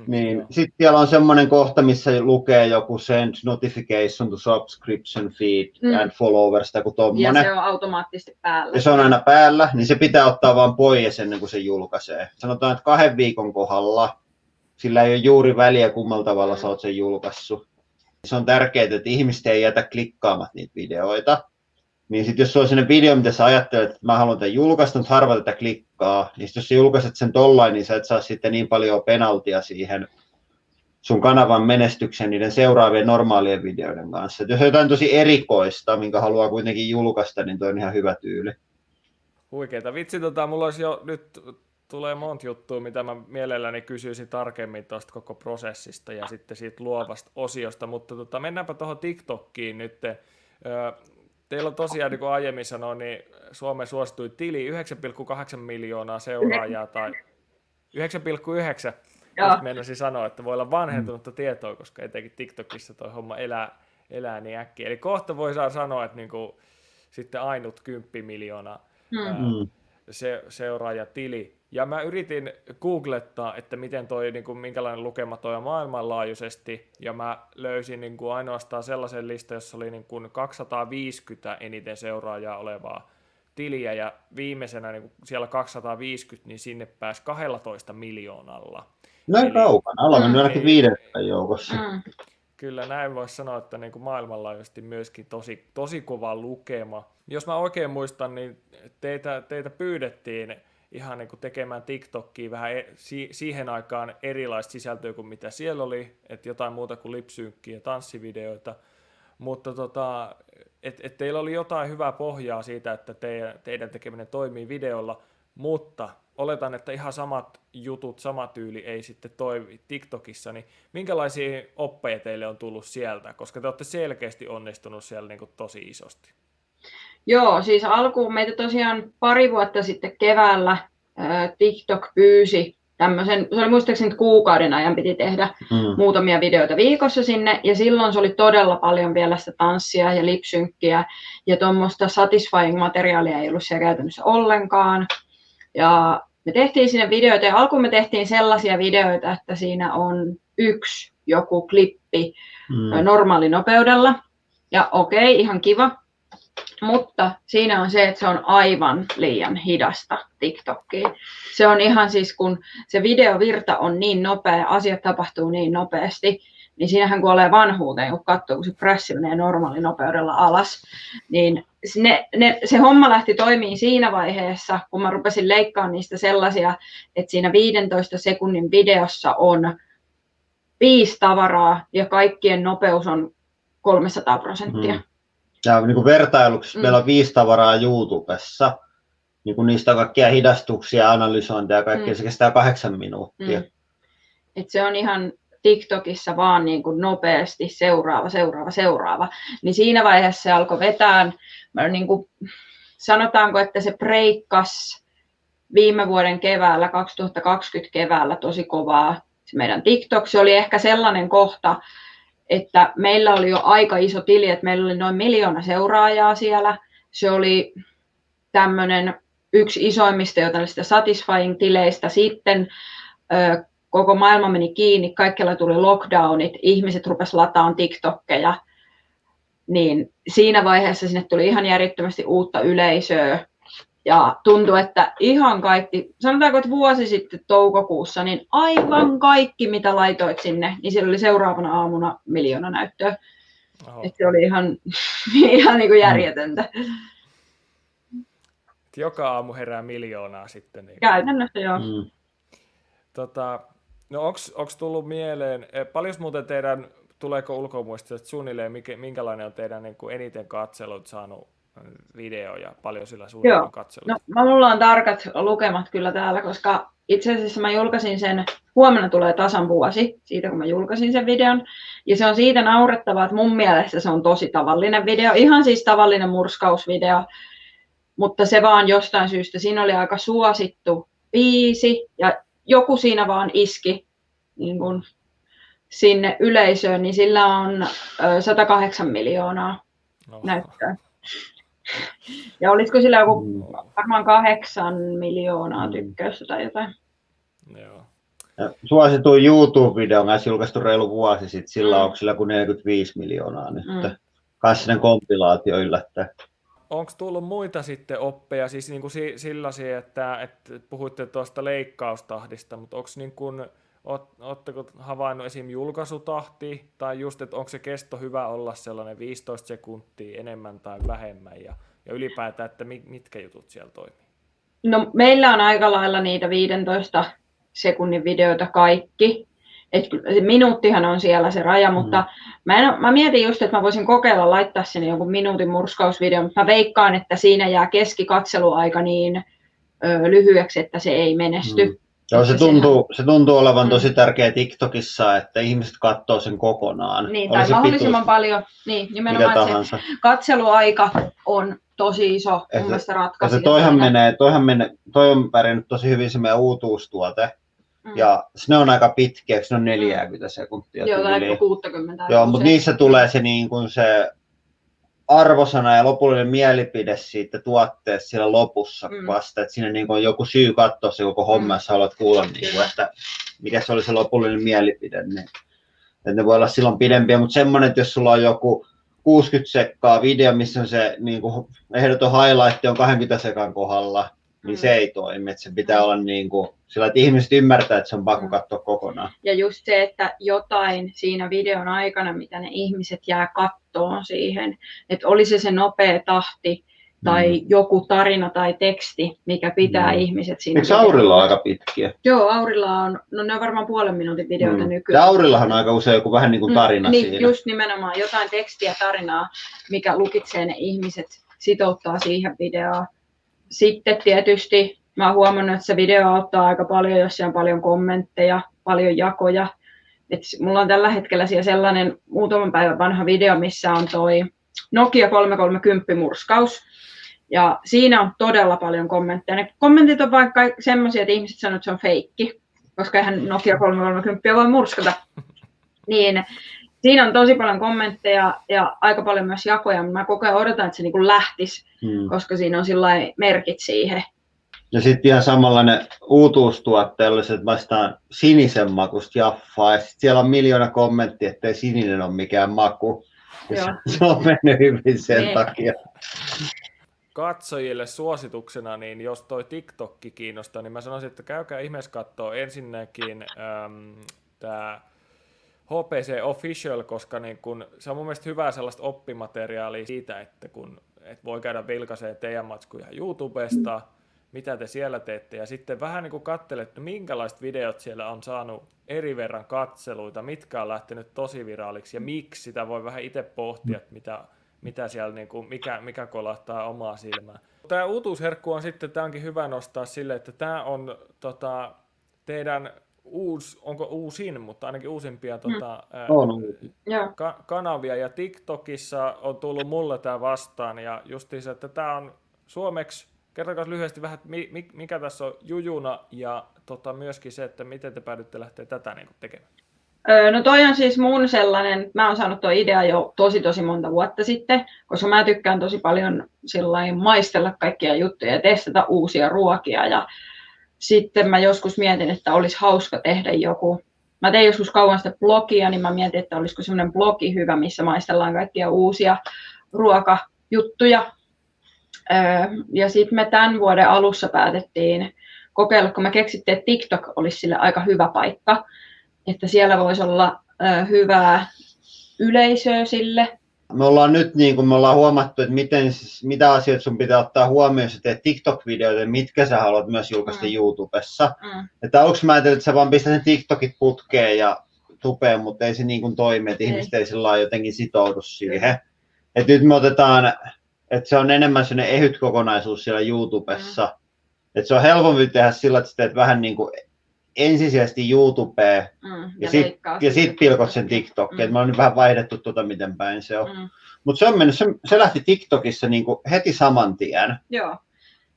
niin sitten siellä on semmoinen kohta, missä lukee joku send notification to subscription feed mm. and followers tai tommonen. Ja se on automaattisesti päällä. Ja se on aina päällä, niin se pitää ottaa vaan pois ennen kuin se julkaisee. Sanotaan, että kahden viikon kohdalla sillä ei ole juuri väliä, kummalla tavalla sä oot sen julkaissut. Se on tärkeää, että ihmiset ei jätä klikkaamat niitä videoita. Niin sitten jos on sellainen video, mitä sä ajattelet, että mä haluan tämän julkaista, mutta harva tätä klikkaa, niin jos sä julkaiset sen tollain, niin sä et saa sitten niin paljon penaltia siihen sun kanavan menestyksen niiden seuraavien normaalien videoiden kanssa. Et jos on jotain tosi erikoista, minkä haluaa kuitenkin julkaista, niin toi on ihan hyvä tyyli. Huikeeta. Vitsi, tota, mulla olisi jo nyt tulee monta juttua, mitä mä mielelläni kysyisin tarkemmin tuosta koko prosessista ja sitten siitä luovasta osiosta, mutta tota, mennäänpä tuohon TikTokkiin nyt. Teillä on tosiaan, niin kuin aiemmin sanoin, niin Suomen suositui tili 9,8 miljoonaa seuraajaa tai 9,9. Meinasin sanoa, että voi olla vanhentunutta tietoa, koska etenkin TikTokissa toi homma elää, elää niin äkkiä. Eli kohta voi sanoa, että niin kuin, sitten ainut 10 miljoonaa mm. Se, seuraajatili. Ja mä yritin googlettaa, että miten toi, niin kuin, minkälainen lukema toi on maailmanlaajuisesti, ja mä löysin niin kuin, ainoastaan sellaisen listan, jossa oli niin kuin, 250 eniten seuraajaa olevaa tiliä, ja viimeisenä niin kuin, siellä 250, niin sinne pääsi 12 miljoonalla. Näin Eli, kaukana, ollaan mm, ainakin viidettä joukossa. Mm. Kyllä näin voisi sanoa, että niin kuin maailmanlaajuisesti myöskin tosi, tosi kova lukema. Jos mä oikein muistan, niin teitä, teitä pyydettiin ihan niin kuin tekemään TikTokia vähän e- si- siihen aikaan erilaista sisältöä kuin mitä siellä oli, että jotain muuta kuin lipsynkkiä ja tanssivideoita, mutta tota, et, et teillä oli jotain hyvää pohjaa siitä, että teidän, teidän tekeminen toimii videolla, mutta oletan, että ihan samat jutut, sama tyyli ei sitten toimi TikTokissa, niin minkälaisia oppeja teille on tullut sieltä, koska te olette selkeästi onnistunut siellä niin kuin tosi isosti? Joo, siis alkuun meitä tosiaan pari vuotta sitten keväällä TikTok pyysi tämmöisen, se oli muistaakseni kuukauden ajan piti tehdä mm. muutamia videoita viikossa sinne, ja silloin se oli todella paljon vielä sitä tanssia ja lipsynkkiä, ja tuommoista satisfying-materiaalia ei ollut siellä käytännössä ollenkaan. Ja me tehtiin sinne videoita, ja alkuun me tehtiin sellaisia videoita, että siinä on yksi joku klippi mm. normaalinopeudella, ja okei, ihan kiva, mutta siinä on se, että se on aivan liian hidasta TikTokiin. Se on ihan siis, kun se videovirta on niin nopea, asiat tapahtuu niin nopeasti, niin siinähän kuolee vanhuuteen, kun katsoo, kun se pressi menee normaalinopeudella alas. Niin ne, ne, se homma lähti toimii siinä vaiheessa, kun mä rupesin leikkaamaan niistä sellaisia, että siinä 15 sekunnin videossa on viisi tavaraa ja kaikkien nopeus on 300 prosenttia. Mm. Ja niin kuin vertailuksi mm. meillä on viisi tavaraa YouTubessa. Niin kuin niistä on kaikkia hidastuksia, analysointia ja kaikkea. Mm. Se kestää kahdeksan minuuttia. Mm. Et se on ihan TikTokissa vaan niin kuin nopeasti seuraava, seuraava, seuraava, niin siinä vaiheessa se alkoi vetää, niin kuin, sanotaanko, että se breikkas viime vuoden keväällä, 2020 keväällä tosi kovaa. Se meidän TikTok, se oli ehkä sellainen kohta, että meillä oli jo aika iso tili, että meillä oli noin miljoona seuraajaa siellä. Se oli tämmöinen yksi isoimmista jo tällaista satisfying-tileistä. Sitten ö, koko maailma meni kiinni, kaikilla tuli lockdownit, ihmiset rupesivat lataamaan TikTokkeja. Niin siinä vaiheessa sinne tuli ihan järjettömästi uutta yleisöä. Ja tuntui, että ihan kaikki, sanotaanko, että vuosi sitten toukokuussa, niin aivan kaikki, mitä laitoit sinne, niin siellä oli seuraavana aamuna miljoona näyttöä. Oho. Että se oli ihan, [LAUGHS] ihan niin kuin järjetöntä. Joka aamu herää miljoonaa sitten. Niin Käytännössä joo. Mm. Tota, no onko tullut mieleen, eh, paljon muuten teidän, tuleeko ulkomuistista suunnilleen, minkälainen on teidän niin kuin eniten katselut saanut video ja paljon sillä suurella katselua? No, mulla on tarkat lukemat kyllä täällä, koska itse asiassa mä julkaisin sen, huomenna tulee tasan vuosi siitä, kun mä julkaisin sen videon. Ja se on siitä naurettavaa, että mun mielestä se on tosi tavallinen video, ihan siis tavallinen murskausvideo, mutta se vaan jostain syystä, siinä oli aika suosittu biisi ja joku siinä vaan iski niin kun sinne yleisöön, niin sillä on 108 miljoonaa no. näyttöä. Ja olisiko sillä joku mm. varmaan kahdeksan miljoonaa mm. tykkäystä tai jotain. Joo. Ja suosituin YouTube-video on julkaistu reilu vuosi sitten, sillä mm. onko sillä kuin 45 miljoonaa nyt. Mm. Kassinen kompilaatio yllättää. Onko tullut muita sitten oppeja, siis niin kuin sellaisia, että, että puhuitte tuosta leikkaustahdista, mutta onko niin kuin, Oletteko havainnut esim. julkaisutahti, tai just, että onko se kesto hyvä olla sellainen 15 sekuntia enemmän tai vähemmän, ja, ja ylipäätään, että mitkä jutut siellä toimii? No meillä on aika lailla niitä 15 sekunnin videoita kaikki, et minuuttihan on siellä se raja, mm. mutta mä, en, mä mietin just, että mä voisin kokeilla laittaa sinne jonkun minuutin murskausvideo, mutta mä veikkaan, että siinä jää keskikatseluaika niin ö, lyhyeksi, että se ei menesty. Mm. Joo, se tuntuu, se tuntuu olevan tosi mm. tärkeä TikTokissa, että ihmiset katsoo sen kokonaan. Niin, tai mahdollisimman pituus, paljon, niin, nimenomaan se katseluaika on tosi iso mun se, mielestä ratkaisu. Se toihan menee, toihan menee, toi on pärjännyt tosi hyvin se meidän uutuustuote. Mm. Ja ne on aika pitkiä, se on 40 sekuntia. Joo, tai 60. Joo, mutta niissä tulee se, niin kuin se arvosana ja lopullinen mielipide siitä tuotteesta siellä lopussa mm. vasta, että siinä niin on joku syy katsoa se koko homma, mm. jos haluat kuulla, niin kuin, että mikä se oli se lopullinen mielipide. Niin, että ne voi olla silloin pidempiä, mutta semmoinen, että jos sulla on joku 60 sekkaa video, missä on se niin kuin, ehdoton highlight on 20 sekan kohdalla, niin mm. se ei toimi. Että se pitää olla niin kuin, sillä, että ihmiset ymmärtää, että se on pakko mm. katsoa kokonaan. Ja just se, että jotain siinä videon aikana, mitä ne ihmiset jää kattoon siihen, että oli se se nopea tahti, tai mm. joku tarina tai teksti, mikä pitää mm. ihmiset siinä. Eikö Aurilla on aika pitkiä? Joo, Aurilla on, no ne on varmaan puolen minuutin videoita mm. nykyään. Ja Aurillahan on aika usein joku vähän niin kuin mm. tarina mm, siinä. Just nimenomaan jotain tekstiä, tarinaa, mikä lukitsee ne ihmiset, sitouttaa siihen videoon. Sitten tietysti mä oon huomannut, että se video auttaa aika paljon, jos siellä on paljon kommentteja, paljon jakoja. Et mulla on tällä hetkellä siellä sellainen muutaman päivän vanha video, missä on toi Nokia 330 murskaus. Ja siinä on todella paljon kommentteja. Ne kommentit on vaikka semmoisia, että ihmiset sanoo, että se on feikki, koska eihän Nokia 330 voi murskata. Niin siinä on tosi paljon kommentteja ja aika paljon myös jakoja, mutta mä koko ajan odotan, että se niin lähtisi, hmm. koska siinä on merkit siihen. Ja sitten ihan samanlainen uutuustuotte olisi, että vastaan sinisen makusta jaffaa, ja sitten siellä on miljoona kommenttia, että ei sininen ole mikään maku. Joo. Se on mennyt hyvin sen ne. takia. Katsojille suosituksena, niin jos toi TikTokki kiinnostaa, niin mä sanoisin, että käykää ihmeessä katsoa ensinnäkin ähm, tämä HPC Official, koska niin kun, se on mun mielestä hyvää sellaista oppimateriaalia siitä, että kun et voi käydä vilkaisee teidän matskuja YouTubesta, mitä te siellä teette, ja sitten vähän niin kuin katselet, että minkälaiset videot siellä on saanut eri verran katseluita, mitkä on lähtenyt tosi viraaliksi, ja miksi sitä voi vähän itse pohtia, että mitä, mitä siellä, niin kuin, mikä, mikä kolahtaa omaa silmää. Tämä uutuusherkku on sitten, tämä onkin hyvä nostaa sille, että tämä on tota, teidän uus, onko uusin, mutta ainakin uusimpia tota, ää, On. Ka- kanavia ja TikTokissa on tullut mulle tämä vastaan ja justiinsa, että tämä on suomeksi, kertokaa lyhyesti vähän, että mi- mi- mikä tässä on jujuna ja tota, myöskin se, että miten te päädytte lähteä tätä niin tekemään. Öö, No toi on siis mun sellainen, mä oon saanut tuo idea jo tosi tosi monta vuotta sitten, koska mä tykkään tosi paljon maistella kaikkia juttuja ja testata uusia ruokia ja sitten mä joskus mietin, että olisi hauska tehdä joku, mä tein joskus kauan sitä blogia, niin mä mietin, että olisiko semmoinen blogi hyvä, missä maistellaan kaikkia uusia ruokajuttuja. Öö, Ja sitten me tämän vuoden alussa päätettiin kokeilla, kun me keksittiin, että TikTok olisi sille aika hyvä paikka, että siellä voisi olla ö, hyvää yleisöä sille. Me ollaan nyt, niin kuin me ollaan huomattu, että miten, siis- mitä asioita sun pitää ottaa huomioon, jos teet TikTok-videoita, mitkä sä haluat myös julkaista Mm. YouTubessa. Mm. Että aluksi mä ajattelin, että sä vaan pistät ne TikTokit putkeen ja tupeen, mutta ei se niin kuin toimi, että Ei. ihmiset ei sillä jotenkin sitoudu siihen. Et nyt me otetaan, että se on enemmän sellainen ehyt kokonaisuus siellä YouTubessa. Mm. Että se on helpompi tehdä sillä, että sä teet vähän niin kuin ensisijaisesti YouTubeen Mm. ja ja sitä. sit pilkot sen TikTokiin. Mm. Mm. Mä oon nyt vähän vaihdettu tuota, miten päin se on. Mm. Mutta se on mennyt, se, se lähti TikTokissa niin kuin heti saman tien. Joo.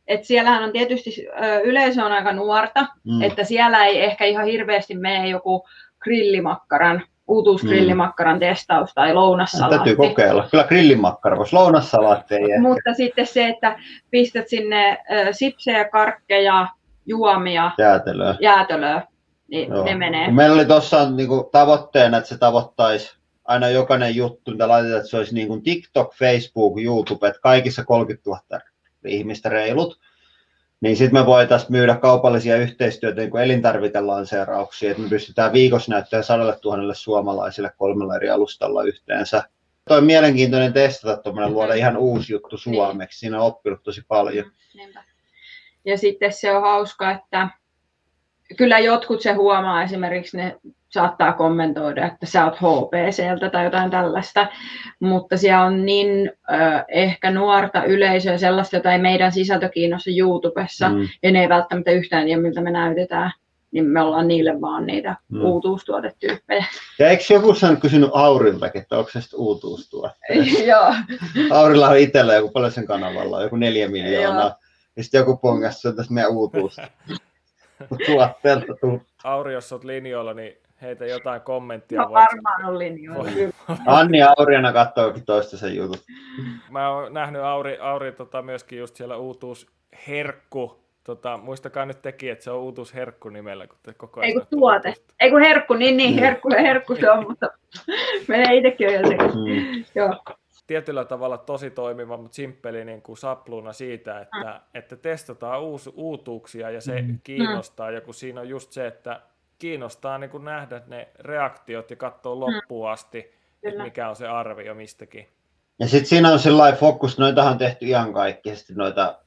Et siellähän on tietysti, ö, yleisö on aika nuorta, Mm. että siellä ei ehkä ihan hirveästi mene joku grillimakkaran, uutuusgrillimakkaran testaus tai lounassalaatti. Täytyy kokeilla. Kyllä grillimakkara, koska lounassalaatti ei ehkä. Mutta sitten se, että pistät sinne ö, sipsejä, karkkeja, juomia, Jäätelöä. jäätölöä, niin Joo. ne menee. Kun Meillä oli tuossa niinku tavoitteena, että se tavoittaisi aina jokainen juttu, mitä laitetaan, että se olisi niin kuin TikTok, Facebook, YouTube, että kaikissa 30 000 ihmistä reilut. Niin sitten me voitaisiin myydä kaupallisia yhteistyötä niin elintarvikelanseerauksia, että me pystytään viikossa näyttää sadalle tuhannelle suomalaisille kolmella eri alustalla yhteensä. Toi on mielenkiintoinen testata, tuommoinen luoda ihan uusi juttu suomeksi. Siinä on oppinut tosi paljon. Niinpä. Ja sitten se on hauska, että kyllä jotkut se huomaa, esimerkiksi ne saattaa kommentoida, että sä oot HPCltä tai jotain tällaista, mutta siellä on niin ö, ehkä nuorta yleisöä, sellaista, jota ei meidän sisältö kiinnosta YouTubessa, mm. Ja ne ei välttämättä yhtään tiedä, miltä me näytetään, niin me ollaan niille vaan niitä Mm. mm. uutuustuotetyyppejä. Ja eikö joku sen kysynyt Auriltakin, että onko se sitten uutuustuote? [LAUGHS] Joo, Aurilla on itsellä joku paljon sen kanavalla, on, joku neljä miljoonaa. Ja sitten joku pongas, se on tässä meidän uutuus. Tuotteelta tuu. Auri, jos olet linjoilla, niin heitä jotain kommenttia. no, voit- varmaan on linjoilla. Anni ja Auriana katsookin toista sen jutut. Mä oon nähnyt Auri, Auri tota, myöskin just siellä uutuusherkku. Tota, muistakaa nyt teki, että se on uutuusherkku nimellä, kun te koko ajan Ei kun tuote. uutuusta. Ei kun herkku, niin niin, Mm. herkku, herkku se on, mutta [LAUGHS] menee itsekin jo sekaisin. Mm. Joo. Tietyllä tavalla tosi toimiva, mutta simppeli niin kuin sapluuna siitä, että, Mm. että testataan uus, uutuuksia ja se kiinnostaa. Ja kun siinä on just se, että kiinnostaa niin kuin nähdä ne reaktiot ja katsoa loppuun asti, että Mm. Kyllä. mikä on se arvio mistäkin. Ja sitten siinä on sellainen fokus, noitahan on tehty ihan kaikki, sitten noita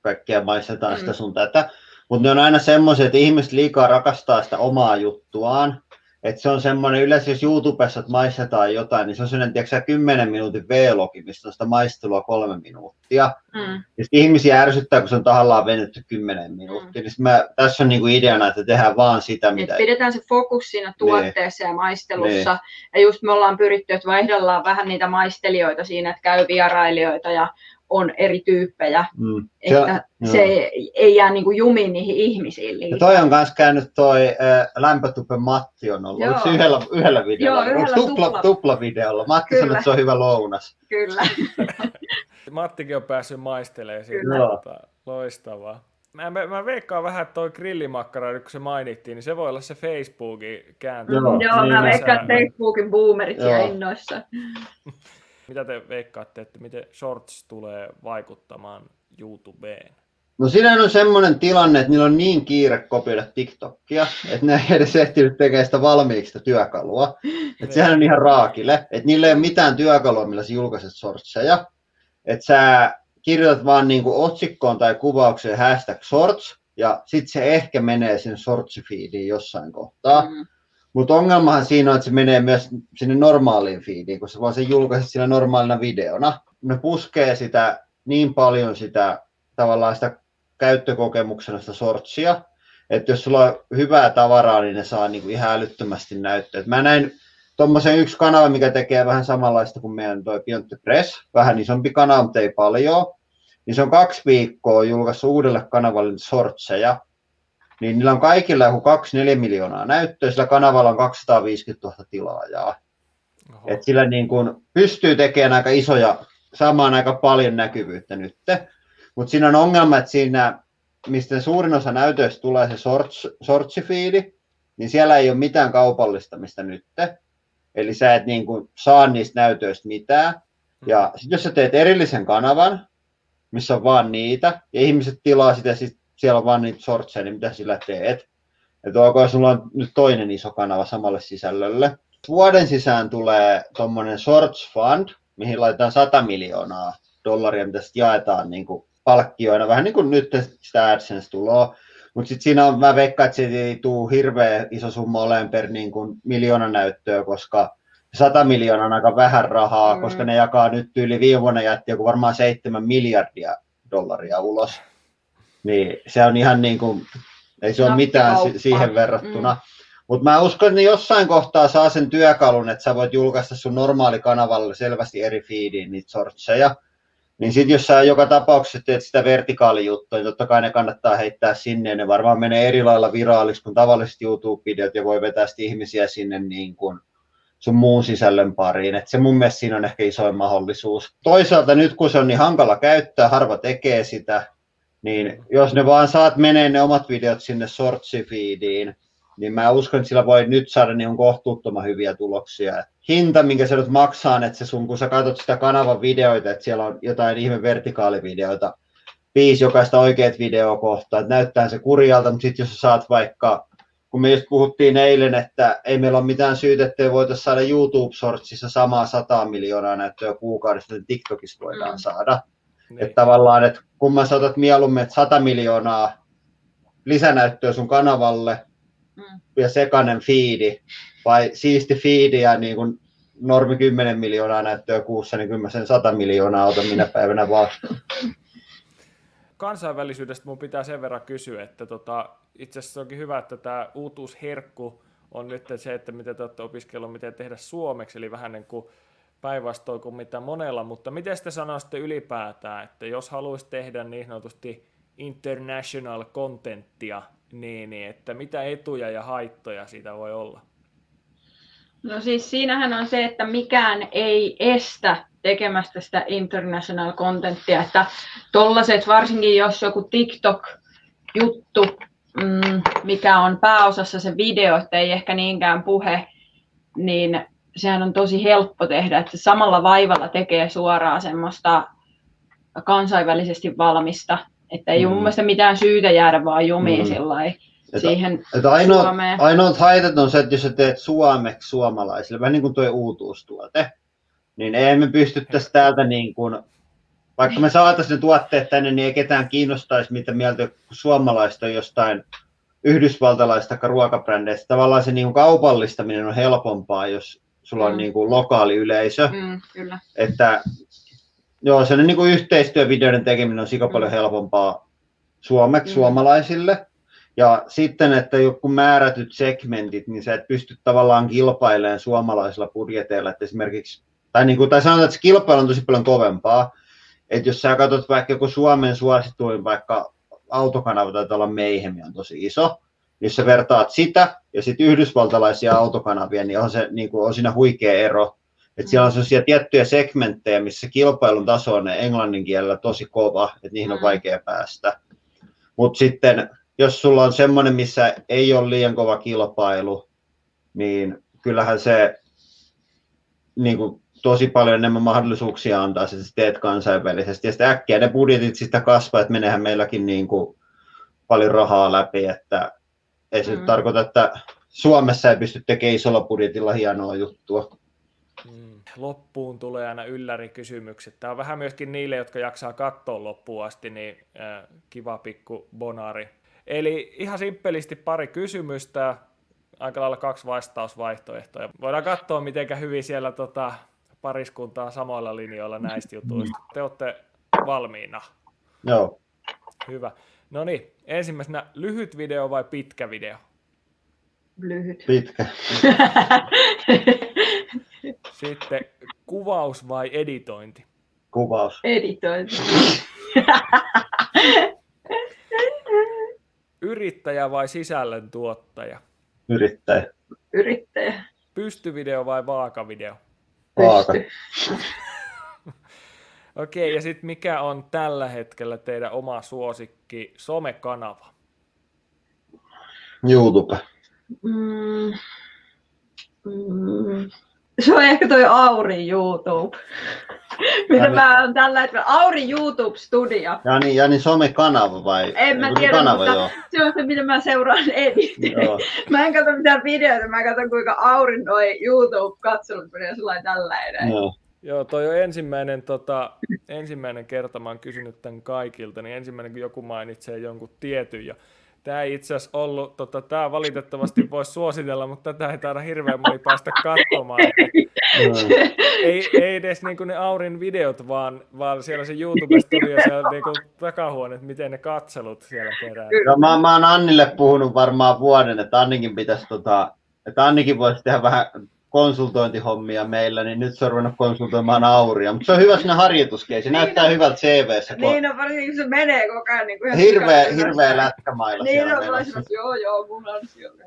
kaikkia maistetaan Mm. sitä sun tätä. Mutta ne on aina semmoisia, että ihmiset liikaa rakastaa sitä omaa juttuaan. Että se on semmoinen, yleensä jos YouTubessa maistetaan jotain, niin se on sellainen, tiedätkö, sä, 10 minuutin vlogi, mistä on sitä maistelua kolme minuuttia. Mm. Ja ihmisiä ärsyttää, kun se on tahallaan venytty 10 minuuttia. Mm. Niin mä, tässä on niinku ideana, että tehdään vaan sitä, Et mitä... pidetään se fokus siinä tuotteessa ja maistelussa. Ja just me ollaan pyritty, että vaihdellaan vähän niitä maistelijoita siinä, että käy vierailijoita ja on eri tyyppejä. Mm. Se, Että joo. se ei, ei jää niinku jumiin niihin ihmisiin ja liikaa. toi on myös käynyt toi äh, Lämpötupe Matti on ollut. Joo. Yhdellä, yhdellä videolla? Joo, yhdellä Onko tupla, tupla- tupla videolla. Matti Kyllä. sanoi, että se on hyvä lounas. Kyllä. [LAUGHS] Mattikin on päässyt maistelemaan siitä. Kyllä. Tota, loistavaa. Mä, mä, mä veikkaan vähän, että toi grillimakkara, kun se mainittiin, niin se voi olla se Facebookin kääntö. Joo, Joo, niin mä veikkaan, että Facebookin boomerit Joo. innoissa. [LAUGHS] Mitä te veikkaatte, että miten Shorts tulee vaikuttamaan YouTubeen? No siinä on semmoinen tilanne, että niillä on niin kiire kopioida TikTokia, että ne ei edes ehtinyt tekemään sitä valmiiksi sitä työkalua. Että sehän on ihan raakille. Että niillä ei ole mitään työkalua, millä sä julkaiset sortseja. Että sä kirjoitat vaan niinku otsikkoon tai kuvaukseen hashtag shorts, ja sitten se ehkä menee sinne shortsifiidiin jossain kohtaa. Mm. Mutta ongelmahan siinä on, että se menee myös sinne normaaliin feediin, kun sä vaan sen julkaiset siinä normaalina videona. Ne puskee sitä niin paljon sitä tavallaan sitä käyttökokemuksena sitä sortsia, että jos sulla on hyvää tavaraa, niin ne saa niin kuin ihan älyttömästi näyttöä. Mä näin tuommoisen yksi kanava, mikä tekee vähän samanlaista kuin meidän toi Beyond Press, vähän isompi kanava, mutta ei paljon, niin se on kaksi viikkoa julkaissut uudelle kanavalle sortseja, niin niillä on kaikilla joku 2-4 miljoonaa näyttöä, sillä kanavalla on 250 000 tilaajaa. Oho. Et sillä niin kun pystyy tekemään aika isoja, saamaan aika paljon näkyvyyttä nyt. Mutta siinä on ongelma, että siinä, mistä suurin osa näytöistä tulee se sortsifiidi, niin siellä ei ole mitään kaupallistamista nyt. Eli sä et niin kuin saa niistä näytöistä mitään. Ja sitten jos sä teet erillisen kanavan, missä on vaan niitä, ja ihmiset tilaa sitä, sit siellä on vaan niitä sortseja, niin mitä sillä teet? Että onko sulla on nyt toinen iso kanava samalle sisällölle. Vuoden sisään tulee tuommoinen Sorts Fund, mihin laitetaan 100 miljoonaa dollaria, mitä sitten jaetaan niin kuin palkkioina, vähän niin kuin nyt sitä AdSense tuloa. Mutta sitten siinä on, mä veikkaan, että se ei tule hirveän iso summa olemaan per niin kuin miljoona näyttöä, koska 100 miljoonaa on aika vähän rahaa, mm. koska ne jakaa nyt yli viime vuonna jätti joku varmaan 7 miljardia dollaria ulos. Niin se on ihan niin kuin, ei se ole mitään siihen verrattuna. Mm. Mutta mä uskon, että jossain kohtaa saa sen työkalun, että sä voit julkaista sun normaali kanavalle selvästi eri feediin niitä sortseja. Niin sitten jos sä joka tapauksessa teet sitä vertikaalijuttua, niin totta kai ne kannattaa heittää sinne. Ne varmaan menee eri lailla viraaliksi kuin tavalliset YouTube-videot ja voi vetää ihmisiä sinne niin kuin sun muun sisällön pariin. Et se mun mielestä siinä on ehkä isoin mahdollisuus. Toisaalta nyt kun se on niin hankala käyttää, harva tekee sitä, niin jos ne vaan saat menee ne omat videot sinne sortsifiidiin, niin mä uskon, että sillä voi nyt saada niin kohtuuttoman hyviä tuloksia. Hinta, minkä sä nyt maksaa, että se sun, kun sä katsot sitä kanavan videoita, että siellä on jotain ihme vertikaalivideoita, viisi jokaista oikeat videokohtaa, että näyttää se kurjalta, mutta sitten jos sä saat vaikka, kun me just puhuttiin eilen, että ei meillä ole mitään syytä, että voitaisiin saada YouTube-sortsissa samaa 100 miljoonaa näyttöä kuukaudessa, niin TikTokissa voidaan mm. saada. Niin. Että tavallaan, että kun mä saatat mieluummin, että 100 miljoonaa lisänäyttöä sun kanavalle, mm. ja sekainen fiidi, vai siisti fiidi ja niin kuin normi 10 miljoonaa näyttöä kuussa, niin kyllä mä sen 100 miljoonaa otan minä päivänä vaan. Kansainvälisyydestä mun pitää sen verran kysyä, että tota, itse asiassa onkin hyvä, että tämä uutuusherkku on nyt se, että miten te olette opiskellut, miten tehdä suomeksi, eli vähän niin kuin päinvastoin kuin mitä monella, mutta miten te sanoisitte ylipäätään, että jos haluaisi tehdä niin sanotusti international contenttia, niin, niin että mitä etuja ja haittoja siitä voi olla? No siis siinähän on se, että mikään ei estä tekemästä sitä international contenttia, että tollaset, varsinkin jos joku TikTok-juttu, mm, mikä on pääosassa se video, että ei ehkä niinkään puhe, niin sehän on tosi helppo tehdä, että samalla vaivalla tekee suoraan semmoista kansainvälisesti valmista, että ei mm. ole mun mielestä mitään syytä jäädä vaan jumiin mm. sillä siihen että ainoa, Suomeen. Ainoat haitat on se, että jos sä teet suomeksi suomalaisille, vähän niin kuin tuo uutuustuote, niin ei me pystyttäisi täältä niin kuin, vaikka me saataisiin ne tuotteet tänne, niin ei ketään kiinnostaisi, mitä mieltä suomalaista jostain yhdysvaltalaista ruokabrändeistä. Tavallaan se niin kuin kaupallistaminen on helpompaa, jos sulla on mm. niin kuin lokaali yleisö. Mm, kyllä. Että joo, se niin kuin yhteistyövideoiden tekeminen on sika paljon mm. helpompaa suomeksi mm. suomalaisille. Ja sitten, että joku määrätyt segmentit, niin sä et pysty tavallaan kilpailemaan suomalaisilla budjeteilla. Että esimerkiksi, tai, niin kuin, tai sanotaan, että se kilpailu on tosi paljon kovempaa. Että jos sä katsot vaikka joku Suomen suosituin vaikka autokanava, tai olla Mayhem on tosi iso, jos sä vertaat sitä ja sitten yhdysvaltalaisia autokanavia, niin on, se, niin kuin, on siinä huikea ero. että siellä on sellaisia tiettyjä segmenttejä, missä kilpailun taso on englannin kielellä tosi kova, että niihin on mm. vaikea päästä. Mutta sitten jos sulla on semmoinen, missä ei ole liian kova kilpailu, niin kyllähän se niin kuin, tosi paljon enemmän mahdollisuuksia antaa, että sä teet kansainvälisesti. Ja sitten äkkiä ne budjetit sitä kasvaa, että menehän meilläkin niin kuin, paljon rahaa läpi, että ei se mm. tarkoita, että Suomessa ei pysty tekemään isolla budjetilla hienoa juttua. Mm. Loppuun tulee aina yllärikysymykset. Tämä on vähän myöskin niille, jotka jaksaa katsoa loppuun asti, niin äh, kiva pikku bonari. Eli ihan simppelisti pari kysymystä, aika lailla kaksi vastausvaihtoehtoa. Voidaan katsoa, miten hyvin siellä tota, pariskuntaa samoilla linjoilla näistä jutuista. Te olette valmiina. Joo. Hyvä. No niin, ensimmäisenä lyhyt video vai pitkä video? Lyhyt. Pitkä. [LAUGHS] Sitten kuvaus vai editointi? Kuvaus. Editointi. [LAUGHS] Yrittäjä vai sisällön tuottaja? Yrittäjä. Yrittäjä. Pystyvideo vai vaakavideo? Vaaka. Pysty. [LAUGHS] Okei, ja sitten mikä on tällä hetkellä teidän oma suosikki somekanava? YouTube. Mm. Mm. Se on ehkä toi Auri YouTube. [LAUGHS] Mitä Jani. mä oon tällä hetkellä? Auri YouTube Studio. Jani, Jani somekanava vai? En mä tiedä, kanava, mutta joo. se on se, mitä mä seuraan [LAUGHS] eniten. joo. Mä en katso mitään videoita, mä katson kuinka Aurin noi YouTube-katselut menee sellainen tällä edellä. joo. Joo, toi on ensimmäinen, tota, ensimmäinen kerta, mä oon kysynyt tämän kaikilta, niin ensimmäinen, kun joku mainitsee jonkun tietyn, ja tämä ei itse asiassa ollut, tota, tämä valitettavasti voisi suositella, mutta tätä ei taida hirveän moni päästä katsomaan. Että ei, ei edes niin ne Aurin videot, vaan, vaan siellä se YouTube-studio, siellä niin takahuone, että miten ne katselut siellä kerää. No, mä, mä oon Annille puhunut varmaan vuoden, että Annikin pitäisi tota, että Annikin voisi tehdä vähän konsultointihommia meillä, niin nyt se on ruvennut konsultoimaan Auria. Mutta se on hyvä sinne harjoituskeisi. Se Niin näyttää hyvältä CVssä, kun Niin on varsinkin, kun se menee koko ajan. Niin kuin hirveä, hirveä lätkämailla Niin siellä on menossa. toisaalta, joo joo, mulla on siellä.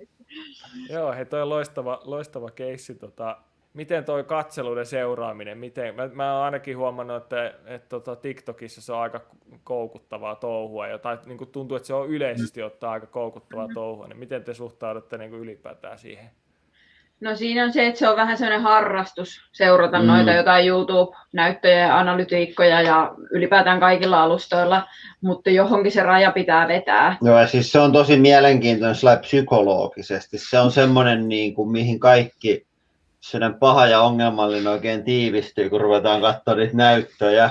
Joo, hei, toi on loistava, loistava keissi. Tota, miten toi katseluiden seuraaminen, miten, mä, mä oon ainakin huomannut, että, että tota TikTokissa se on aika koukuttavaa touhua, ja, tai niin kuin tuntuu, että se on yleisesti ottaa aika koukuttavaa touhua, niin miten te suhtaudutte niin kuin ylipäätään siihen? No siinä on se, että se on vähän sellainen harrastus seurata Mm. noita jotain YouTube-näyttöjä ja analytiikkoja ja ylipäätään kaikilla alustoilla, mutta johonkin se raja pitää vetää. Joo, ja siis se on tosi mielenkiintoinen psykologisesti. Se on semmoinen, niin kuin, mihin kaikki sellainen paha ja ongelmallinen oikein tiivistyy, kun ruvetaan katsoa niitä näyttöjä.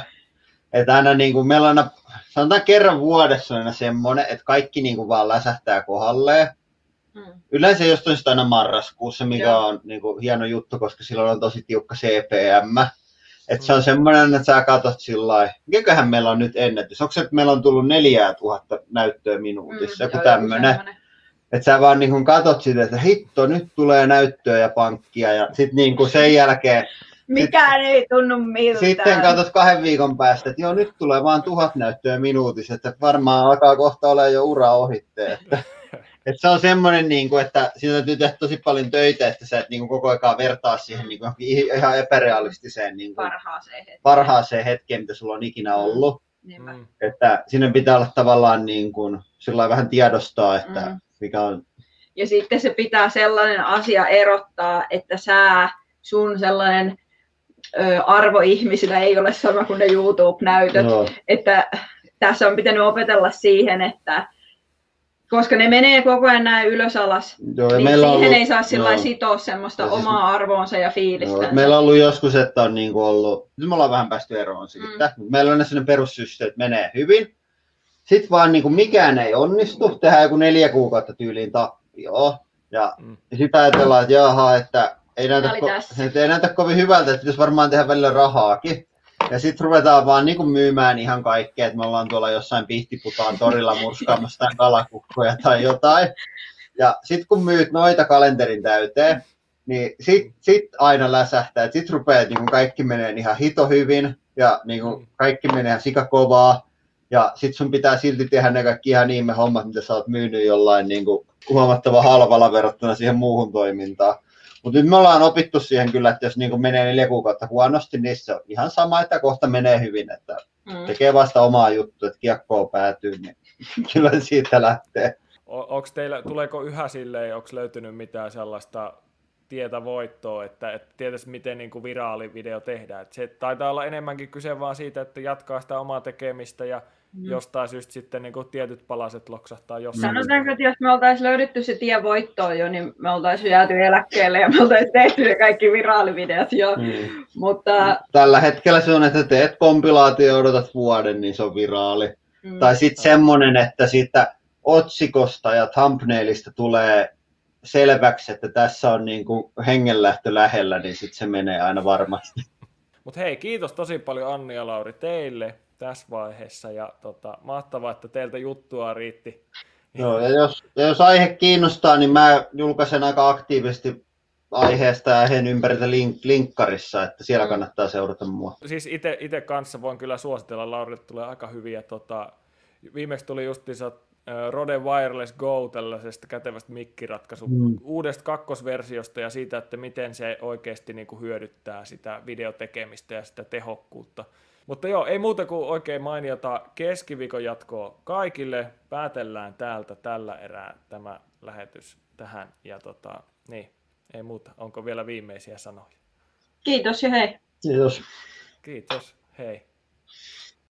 Että aina niin kuin, meillä on aina, sanotaan kerran vuodessa on aina semmoinen, että kaikki niin kuin, vaan läsähtää kohdalleen. Mm. Yleensä jostain sitä aina marraskuussa, mikä Joo. on niin kuin, hieno juttu, koska silloin on tosi tiukka CPM. Että se on semmoinen, että sä katsot sillä lailla, mikäköhän meillä on nyt ennätys. Onko se, että meillä on tullut 4000 näyttöä minuutissa, Mm, joku tämmöinen. Että sä vaan niin katot sitä, että hitto, nyt tulee näyttöä ja pankkia ja sitten niin kuin sen jälkeen Mikään ei tunnu miltään. sitten katsot kahden viikon päästä, että joo nyt tulee vaan tuhat näyttöä minuutissa, että varmaan alkaa kohta olla jo ura ohitte. Että se on semmoinen, niin kuin, että siinä täytyy tehdä tosi paljon töitä, että sä et niin kuin koko aikaa vertaa siihen niin kuin ihan epärealistiseen niin kuin parhaaseen hetkeen. parhaaseen hetkeen, mitä sulla on ikinä ollut. Niinpä. Mm. Että sinne pitää olla tavallaan niin kuin, sillä vähän tiedostaa, että Mm. mikä on Ja sitten se pitää sellainen asia erottaa, että sä, sun sellainen ö, arvo ihmisillä ei ole sama kuin ne YouTube-näytöt. Joo. Että tässä on pitänyt opetella siihen, että koska ne menee koko ajan näin ylös alas, Joo, niin meillä siihen ollut, ei saa sillä joo. sitoa semmoista Ja siis- omaa arvoonsa ja Joo, fiilistä. meillä on ollut joskus, että on niin kuin ollut, nyt me ollaan vähän päästy eroon siitä, Mm. meillä on sellainen perussysteemi, että menee hyvin, sitten vaan niin kuin mikään ei onnistu, tehdään joku neljä kuukautta tyyliin tappioon, ja Mm. sitten ajatellaan, että jaha, että ei näytä, ko- että ei näytä kovin hyvältä, että pitäisi varmaan tehdä välillä rahaakin. Ja sitten ruvetaan vaan niin kuin myymään ihan kaikkea, että me ollaan tuolla jossain Pihtiputaan torilla murskaamassa jotain kalakukkoja tai jotain. Ja sitten kun myyt noita kalenterin täyteen, niin sit, sit aina läsähtää. Sitten rupeaa niin kaikki menee ihan hito hyvin ja niin kuin kaikki menee ihan sikakovaa. Ja sitten sun pitää silti tehdä ne kaikki ihan ihme hommat, mitä sä oot myynyt jollain niin kuin huomattavan halvalla verrattuna siihen muuhun toimintaan. Mutta nyt me ollaan opittu siihen kyllä, että jos niin menee neljä kuukautta huonosti, niin se on ihan sama, että kohta menee hyvin. Että Mm. tekee vasta omaa juttua, että kiekkoon päätyy, niin [LAUGHS] kyllä siitä lähtee. O- onks teillä, tuleeko yhä silleen, onko löytynyt mitään sellaista tietä voittoa, että, että tietäisi miten niin kuin viraalivideo tehdään. Et se taitaa olla enemmänkin kyse vaan siitä, että jatkaa sitä omaa tekemistä ja Mm. jostain syystä sitten niin kuin tietyt palaset loksahtaa jossain. Sanotaanko, että jos me oltaisiin löydetty se tie voittoon jo, niin me oltaisiin jääty eläkkeelle ja me oltaisiin tehty ne kaikki viraalivideot jo. Mm. Mutta Tällä hetkellä se on, että teet kompilaatio ja odotat vuoden, niin se on viraali. mm, Tai sitten semmoinen, että siitä otsikosta ja thumbnailista tulee selväksi, että tässä on niin kuin hengenlähtö lähellä, niin sitten se menee aina varmasti. Mutta hei, kiitos tosi paljon Anni ja Lauri teille. Tässä vaiheessa. Ja tota, mahtavaa, että teiltä juttua riitti. Joo, ja jos, ja jos aihe kiinnostaa, niin mä julkaisen aika aktiivisesti aiheesta ja aiheen ympäriltä link, linkkarissa, että siellä kannattaa seurata mua. Siis itse kanssa voin kyllä suositella, Laurille tulee aika hyviä. Tota, viimeksi tuli justiinsa Rode Wireless Go tällaisesta kätevästä mikkiratkaisu mm. uudesta kakkosversiosta ja siitä, että miten se oikeasti niin kuin hyödyttää sitä videotekemistä ja sitä tehokkuutta. Mutta joo, ei muuta kuin oikein mainiota keskiviikon jatkoa kaikille. Päätellään täältä tällä erää tämä lähetys tähän. Ja tota, niin, ei muuta. Onko vielä viimeisiä sanoja? Kiitos ja hei. Kiitos. Kiitos, hei.